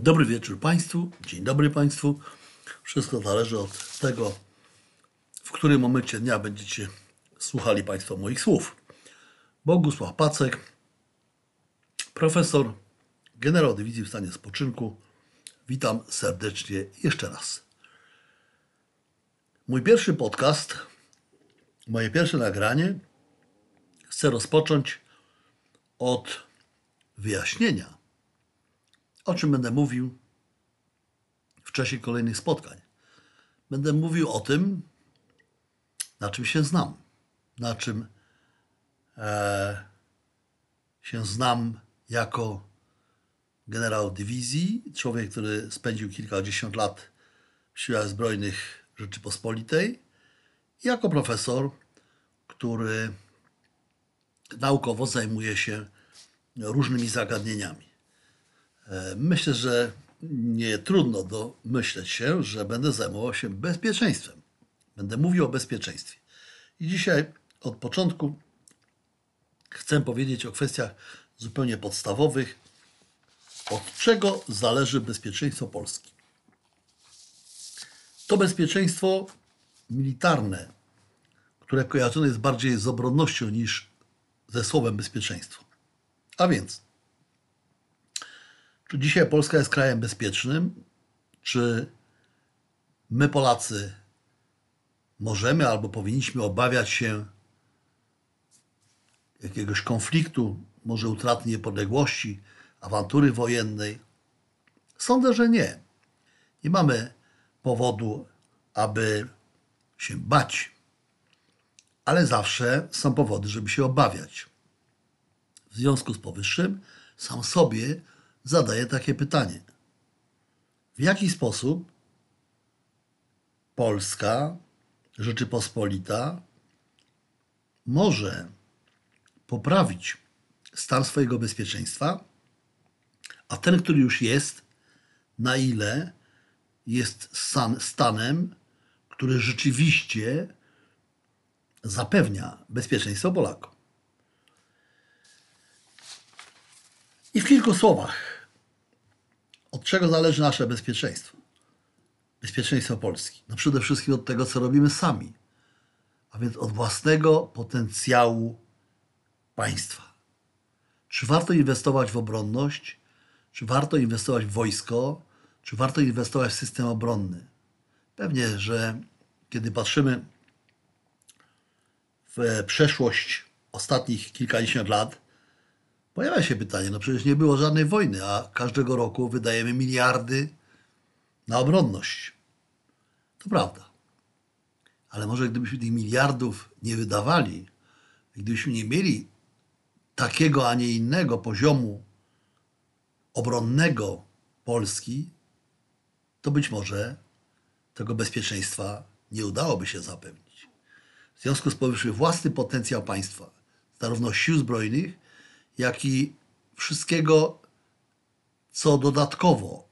Dobry wieczór Państwu, dzień dobry Państwu. Wszystko zależy od tego, w którym momencie dnia będziecie słuchali Państwo moich słów. Bogusław Pacek, profesor, generał dywizji w stanie spoczynku. Witam serdecznie jeszcze raz. Mój pierwszy podcast, moje pierwsze nagranie chcę rozpocząć od wyjaśnienia, o czym będę mówił w czasie kolejnych spotkań. Będę mówił o tym, na czym się znam, na czym e, się znam jako generał dywizji, człowiek, który spędził kilkadziesiąt lat w siłach zbrojnych Rzeczypospolitej, i jako profesor, który naukowo zajmuje się różnymi zagadnieniami. E, Myślę, że nie trudno domyśleć się, że będę zajmował się bezpieczeństwem. Będę mówił o bezpieczeństwie. I dzisiaj od początku chcę powiedzieć o kwestiach zupełnie podstawowych, od czego zależy bezpieczeństwo Polski. To bezpieczeństwo militarne, które kojarzone jest bardziej z obronnością niż ze słowem bezpieczeństwo. A więc, czy dzisiaj Polska jest krajem bezpiecznym? Czy my, Polacy, możemy albo powinniśmy obawiać się jakiegoś konfliktu, może utraty niepodległości, awantury wojennej? Sądzę, że nie. Nie mamy powodu, aby się bać, ale zawsze są powody, żeby się obawiać. W związku z powyższym sam sobie zadaję takie pytanie. W jaki sposób Polska, Rzeczypospolita może poprawić stan swojego bezpieczeństwa, a ten, który już jest, na ile jest stan, stanem, który rzeczywiście zapewnia bezpieczeństwo Polakom. I w kilku słowach, od czego zależy nasze bezpieczeństwo? Bezpieczeństwo Polski. No przede wszystkim od tego, co robimy sami, a więc od własnego potencjału państwa. Czy warto inwestować w obronność? Czy warto inwestować w wojsko? Czy warto inwestować w system obronny? Pewnie, że kiedy patrzymy w przeszłość ostatnich kilkadziesiąt lat, pojawia się pytanie, no przecież nie było żadnej wojny, a każdego roku wydajemy miliardy na obronność. To prawda. Ale może gdybyśmy tych miliardów nie wydawali, gdybyśmy nie mieli takiego, a nie innego poziomu obronnego Polski, to być może tego bezpieczeństwa nie udałoby się zapewnić. W związku z powyższym własny potencjał państwa, zarówno sił zbrojnych, jak i wszystkiego, co dodatkowo,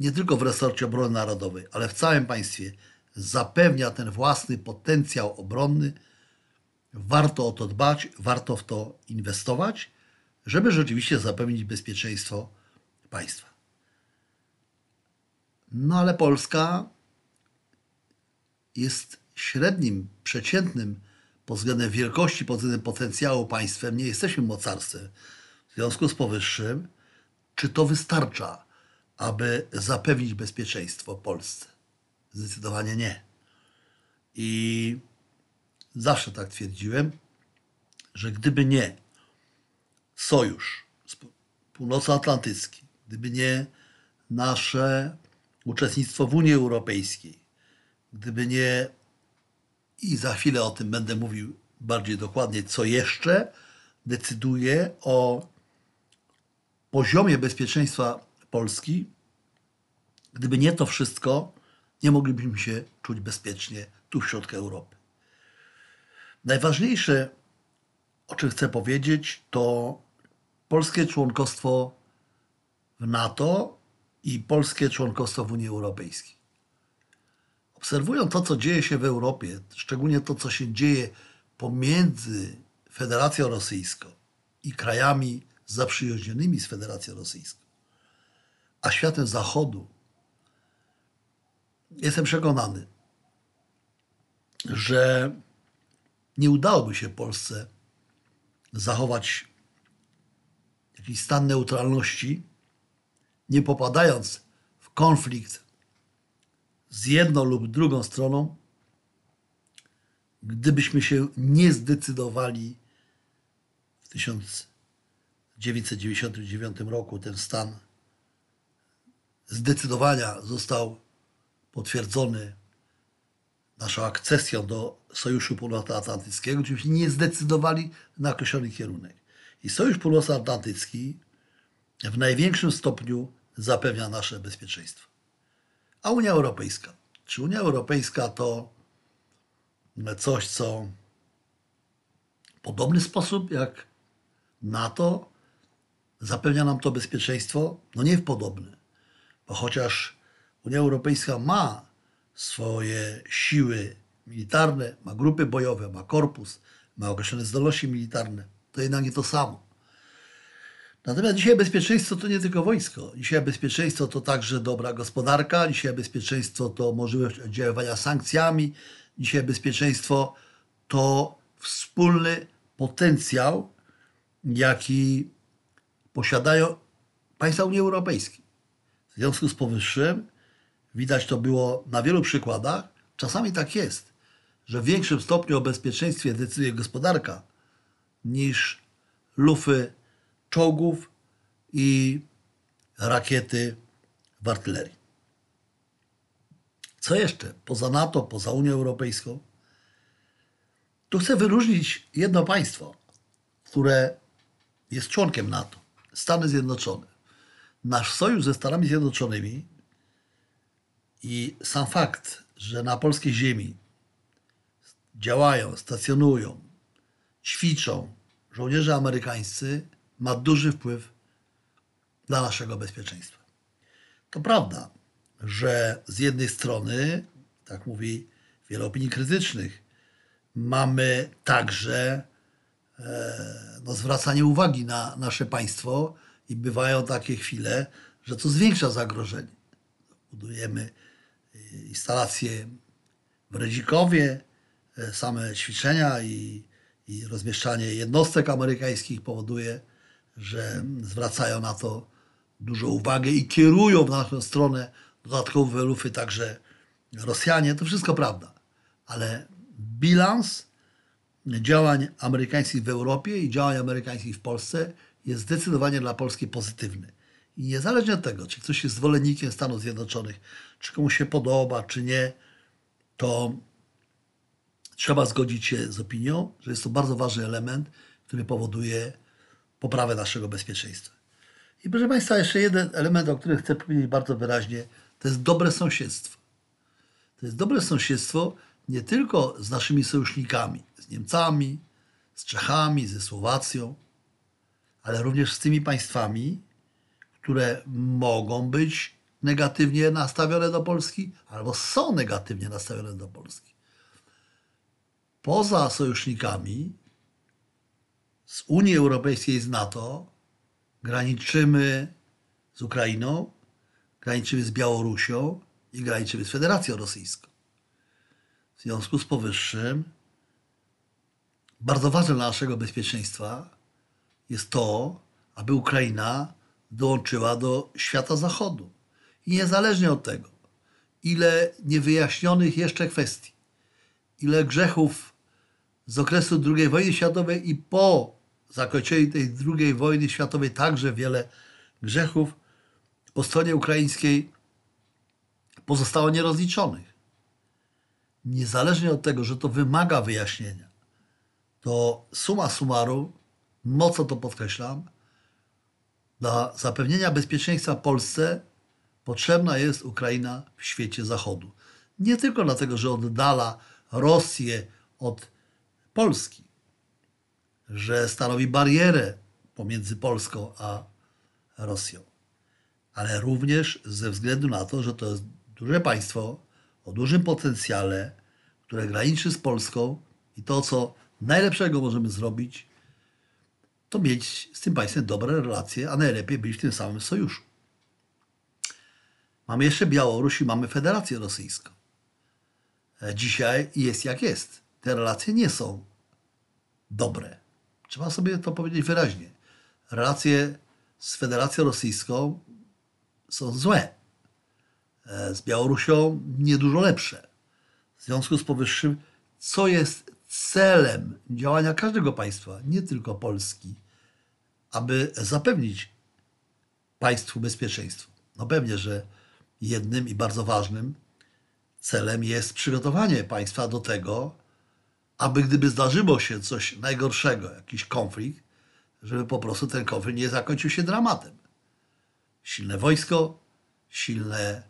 nie tylko w resorcie obrony narodowej, ale w całym państwie zapewnia ten własny potencjał obronny, warto o to dbać, warto w to inwestować, żeby rzeczywiście zapewnić bezpieczeństwo państwa. No ale Polska jest średnim, przeciętnym pod względem wielkości, pod względem potencjału państwem. Nie jesteśmy mocarstwem. W związku z powyższym, czy to wystarcza, aby zapewnić bezpieczeństwo Polsce? Zdecydowanie nie. I zawsze tak twierdziłem, że gdyby nie sojusz północnoatlantycki, gdyby nie nasze uczestnictwo w Unii Europejskiej, gdyby nie, i za chwilę o tym będę mówił bardziej dokładnie, co jeszcze decyduje o poziomie bezpieczeństwa Polski, gdyby nie to wszystko, nie moglibyśmy się czuć bezpiecznie tu w środku Europy. Najważniejsze, o czym chcę powiedzieć, to polskie członkostwo w NATO i polskie członkostwo w Unii Europejskiej. Obserwując to, co dzieje się w Europie, szczególnie to, co się dzieje pomiędzy Federacją Rosyjską i krajami zaprzyjaźnionymi z Federacją Rosyjską, a światem Zachodu, jestem przekonany, że nie udałoby się Polsce zachować jakiś stan neutralności, nie popadając w konflikt z jedną lub drugą stroną, gdybyśmy się nie zdecydowali w 1999 roku ten stan zdecydowania został potwierdzony naszą akcesją do Sojuszu Północnoatlantyckiego, gdybyśmy nie zdecydowali na określony kierunek. I Sojusz Północnoatlantycki w największym stopniu zapewnia nasze bezpieczeństwo. A Unia Europejska? Czy Unia Europejska to coś, co w podobny sposób jak NATO zapewnia nam to bezpieczeństwo? No nie w podobny, bo chociaż Unia Europejska ma swoje siły militarne, ma grupy bojowe, ma korpus, ma określone zdolności militarne, to jednak nie to samo. Natomiast dzisiaj bezpieczeństwo to nie tylko wojsko. Dzisiaj bezpieczeństwo to także dobra gospodarka, dzisiaj bezpieczeństwo to możliwość oddziaływania sankcjami, dzisiaj bezpieczeństwo to wspólny potencjał, jaki posiadają państwa Unii Europejskiej. W związku z powyższym widać to było na wielu przykładach. Czasami tak jest, że w większym stopniu o bezpieczeństwie decyduje gospodarka niż lufy czołgów i rakiety w artylerii. Co jeszcze? Poza NATO, poza Unią Europejską? Tu chcę wyróżnić jedno państwo, które jest członkiem NATO. Stany Zjednoczone. Nasz sojusz ze Stanami Zjednoczonymi i sam fakt, że na polskiej ziemi działają, stacjonują, ćwiczą żołnierze amerykańscy, ma duży wpływ dla naszego bezpieczeństwa. To prawda, że z jednej strony, tak mówi wiele opinii krytycznych, mamy także e, no, zwracanie uwagi na nasze państwo i bywają takie chwile, że to zwiększa zagrożenie. Budujemy e, instalacje w Redzikowie, e, same ćwiczenia i, i rozmieszczanie jednostek amerykańskich powoduje, że zwracają na to dużą uwagę i kierują w naszą stronę dodatkowe lufy także Rosjanie. To wszystko prawda. Ale bilans działań amerykańskich w Europie i działań amerykańskich w Polsce jest zdecydowanie dla Polski pozytywny. I niezależnie od tego, czy ktoś jest zwolennikiem Stanów Zjednoczonych, czy komuś się podoba, czy nie, to trzeba zgodzić się z opinią, że jest to bardzo ważny element, który powoduje poprawę naszego bezpieczeństwa. I proszę Państwa, jeszcze jeden element, o którym chcę powiedzieć bardzo wyraźnie, to jest dobre sąsiedztwo. To jest dobre sąsiedztwo nie tylko z naszymi sojusznikami, z Niemcami, z Czechami, ze Słowacją, ale również z tymi państwami, które mogą być negatywnie nastawione do Polski, albo są negatywnie nastawione do Polski. Poza sojusznikami z Unii Europejskiej, z NATO, graniczymy z Ukrainą, graniczymy z Białorusią i graniczymy z Federacją Rosyjską. W związku z powyższym bardzo ważne dla naszego bezpieczeństwa jest to, aby Ukraina dołączyła do świata zachodu. I niezależnie od tego, ile niewyjaśnionych jeszcze kwestii, ile grzechów z okresu II wojny światowej i po zakończeniu tej II wojny światowej także wiele grzechów po stronie ukraińskiej pozostało nierozliczonych. Niezależnie od tego, że to wymaga wyjaśnienia, to suma summarum, mocno to podkreślam, dla zapewnienia bezpieczeństwa Polsce potrzebna jest Ukraina w świecie Zachodu. Nie tylko dlatego, że oddala Rosję od Polski, że stanowi barierę pomiędzy Polską a Rosją, ale również ze względu na to, że to jest duże państwo o dużym potencjale, które graniczy z Polską i to, co najlepszego możemy zrobić, to mieć z tym państwem dobre relacje, a najlepiej być w tym samym sojuszu. Mamy jeszcze Białoruś i mamy Federację Rosyjską. E, Dzisiaj jest jak jest. Te relacje nie są dobre. Trzeba sobie to powiedzieć wyraźnie. Relacje z Federacją Rosyjską są złe. E, Z Białorusią niedużo lepsze. W związku z powyższym, co jest celem działania każdego państwa, nie tylko Polski, aby zapewnić państwu bezpieczeństwo? No pewnie, że jednym i bardzo ważnym celem jest przygotowanie państwa do tego, aby gdyby zdarzyło się coś najgorszego, jakiś konflikt, żeby po prostu ten konflikt nie zakończył się dramatem. Silne wojsko, silne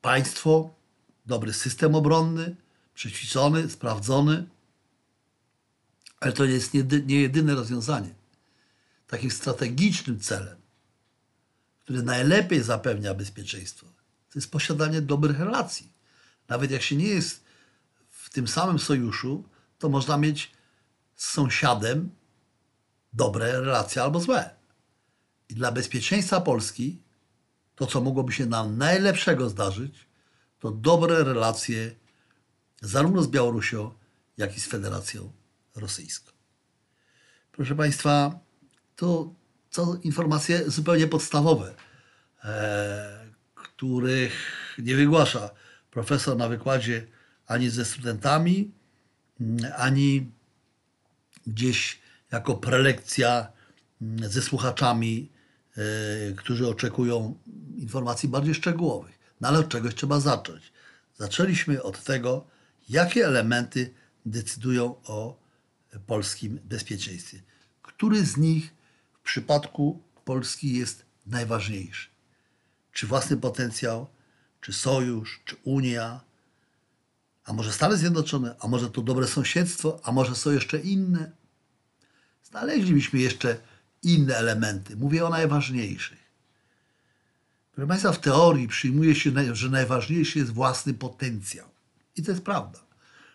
państwo, dobry system obronny, przećwiczony, sprawdzony, ale to jest nie, jedyne rozwiązanie. Takim strategicznym celem, który najlepiej zapewnia bezpieczeństwo, to jest posiadanie dobrych relacji. Nawet jak się nie jest w tym samym sojuszu, to można mieć z sąsiadem dobre relacje albo złe. I dla bezpieczeństwa Polski to, co mogłoby się nam najlepszego zdarzyć, to dobre relacje zarówno z Białorusią, jak i z Federacją Rosyjską. Proszę Państwa, to są informacje zupełnie podstawowe, e, których nie wygłasza profesor na wykładzie ani ze studentami, ani gdzieś jako prelekcja mm, ze słuchaczami, e, którzy oczekują informacji bardziej szczegółowych. No ale od czegoś trzeba zacząć. Zaczęliśmy od tego, jakie elementy decydują o polskim bezpieczeństwie. Który z nich w przypadku Polski jest najważniejszy? Czy własny potencjał, czy sojusz, czy Unia, a może Stany Zjednoczone, a może to dobre sąsiedztwo, a może są jeszcze inne? Znaleźlibyśmy jeszcze inne elementy. Mówię o najważniejszych. Proszę Państwa, w teorii przyjmuje się, że najważniejszy jest własny potencjał. I to jest prawda.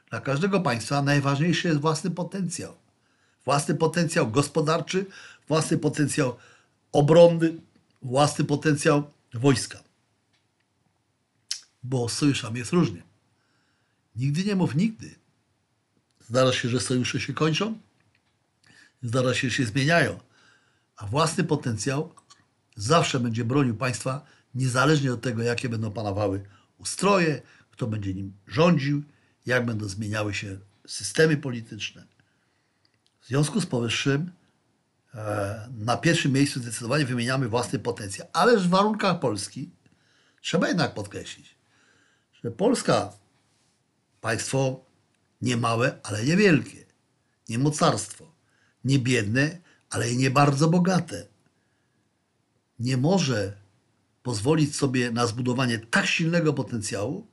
Dla każdego państwa najważniejszy jest własny potencjał. Własny potencjał gospodarczy, własny potencjał obronny, własny potencjał wojska. Bo z sojuszami jest różnie. Nigdy nie mów nigdy. Zdarza się, że sojusze się kończą, zdarza się, że się zmieniają, a własny potencjał zawsze będzie bronił państwa, niezależnie od tego, jakie będą panowały ustroje, kto będzie nim rządził, jak będą zmieniały się systemy polityczne. W związku z powyższym e, na pierwszym miejscu zdecydowanie wymieniamy własny potencjał, ale w warunkach Polski trzeba jednak podkreślić, że Polska państwo nie małe, ale niewielkie, nie mocarstwo, nie biedne, ale i nie bardzo bogate. Nie może pozwolić sobie na zbudowanie tak silnego potencjału,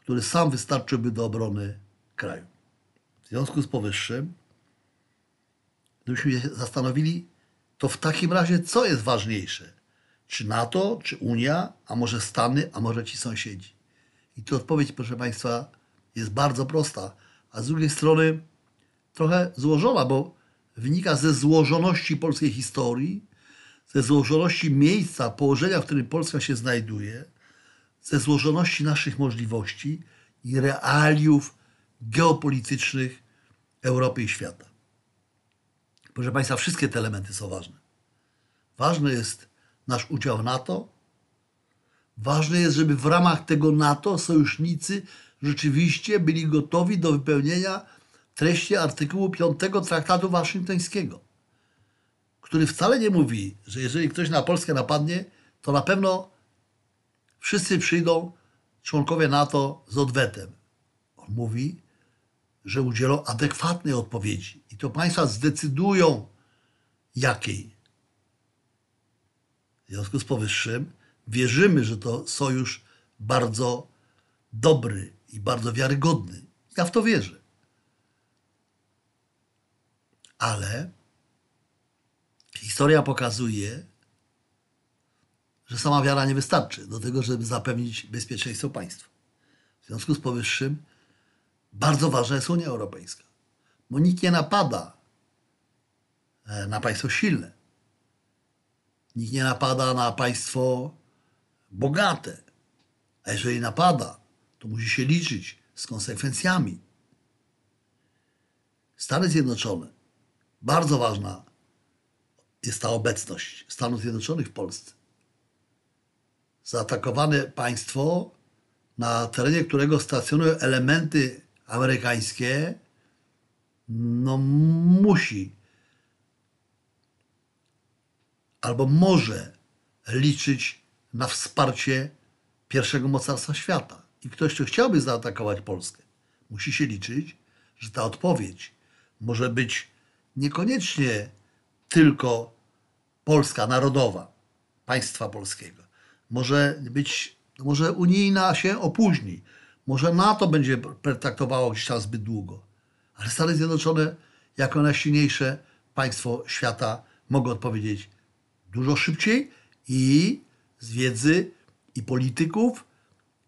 który sam wystarczyłby do obrony kraju. W związku z powyższym, gdybyśmy się zastanowili, to w takim razie co jest ważniejsze? Czy NATO, czy Unia, a może Stany, a może ci sąsiedzi? I tu odpowiedź, proszę Państwa, jest bardzo prosta, a z drugiej strony trochę złożona, bo wynika ze złożoności polskiej historii, ze złożoności miejsca, położenia, w którym Polska się znajduje, ze złożoności naszych możliwości i realiów geopolitycznych Europy i świata. Proszę Państwa, wszystkie te elementy są ważne. Ważny jest nasz udział w NATO. Ważne jest, żeby w ramach tego NATO sojusznicy rzeczywiście byli gotowi do wypełnienia treści artykułu 5 Traktatu Waszyngtońskiego, który wcale nie mówi, że jeżeli ktoś na Polskę napadnie, to na pewno wszyscy przyjdą członkowie NATO z odwetem. On mówi, że udzielą adekwatnej odpowiedzi i to państwa zdecydują jakiej. W związku z powyższym wierzymy, że to sojusz bardzo dobry i bardzo wiarygodny. Ja w to wierzę. Ale historia pokazuje, że sama wiara nie wystarczy do tego, żeby zapewnić bezpieczeństwo państwa. W związku z powyższym bardzo ważna jest Unia Europejska, bo nikt nie napada e, na państwo silne. Nikt nie napada na państwo bogate. A jeżeli napada, to musi się liczyć z konsekwencjami. Stany Zjednoczone, bardzo ważna jest ta obecność Stanów Zjednoczonych w Polsce. Zaatakowane państwo, na terenie którego stacjonują elementy amerykańskie, no musi albo może liczyć na wsparcie pierwszego mocarstwa świata. I ktoś, kto chciałby zaatakować Polskę, musi się liczyć, że ta odpowiedź może być niekoniecznie tylko polska, narodowa, państwa polskiego. Może być, może unijna się opóźni, może NATO będzie traktowało tam zbyt długo, ale Stany Zjednoczone, jako najsilniejsze państwo świata, mogą odpowiedzieć dużo szybciej i z wiedzy i polityków,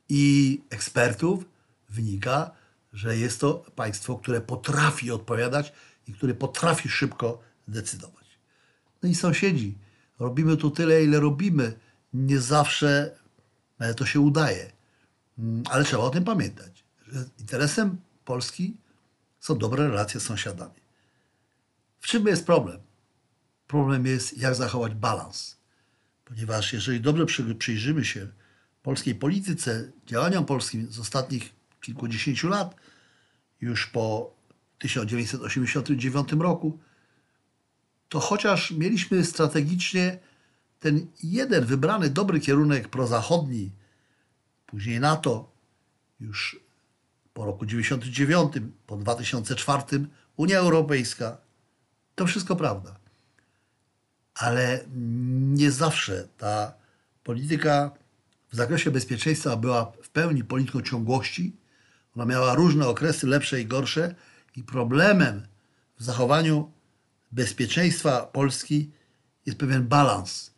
i ekspertów wynika, że jest to państwo, które potrafi odpowiadać i które potrafi szybko decydować. No i sąsiedzi, robimy tu tyle, ile robimy. Nie zawsze e, to się udaje, Mm, ale trzeba o tym pamiętać, że interesem Polski są dobre relacje z sąsiadami. W czym jest problem? Problem jest, jak zachować balans. Ponieważ jeżeli dobrze przy- przyjrzymy się polskiej polityce, działaniom polskim z ostatnich kilkudziesięciu lat, już po 1989 roku, to chociaż mieliśmy strategicznie ten jeden wybrany dobry kierunek prozachodni, później NATO, już po roku 99, po 2004, Unia Europejska, to wszystko prawda. Ale nie zawsze ta polityka w zakresie bezpieczeństwa była w pełni polityką ciągłości. Ona miała różne okresy, lepsze i gorsze, i problemem w zachowaniu bezpieczeństwa Polski jest pewien balans.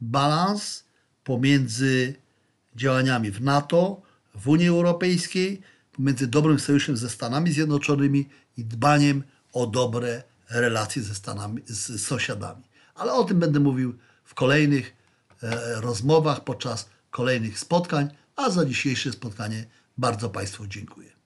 Balans pomiędzy działaniami w NATO, w Unii Europejskiej, pomiędzy dobrym sojuszem ze Stanami Zjednoczonymi i dbaniem o dobre relacje ze Stanami, z sąsiadami. Ale o tym będę mówił w kolejnych e, rozmowach, podczas kolejnych spotkań, a za dzisiejsze spotkanie bardzo Państwu dziękuję.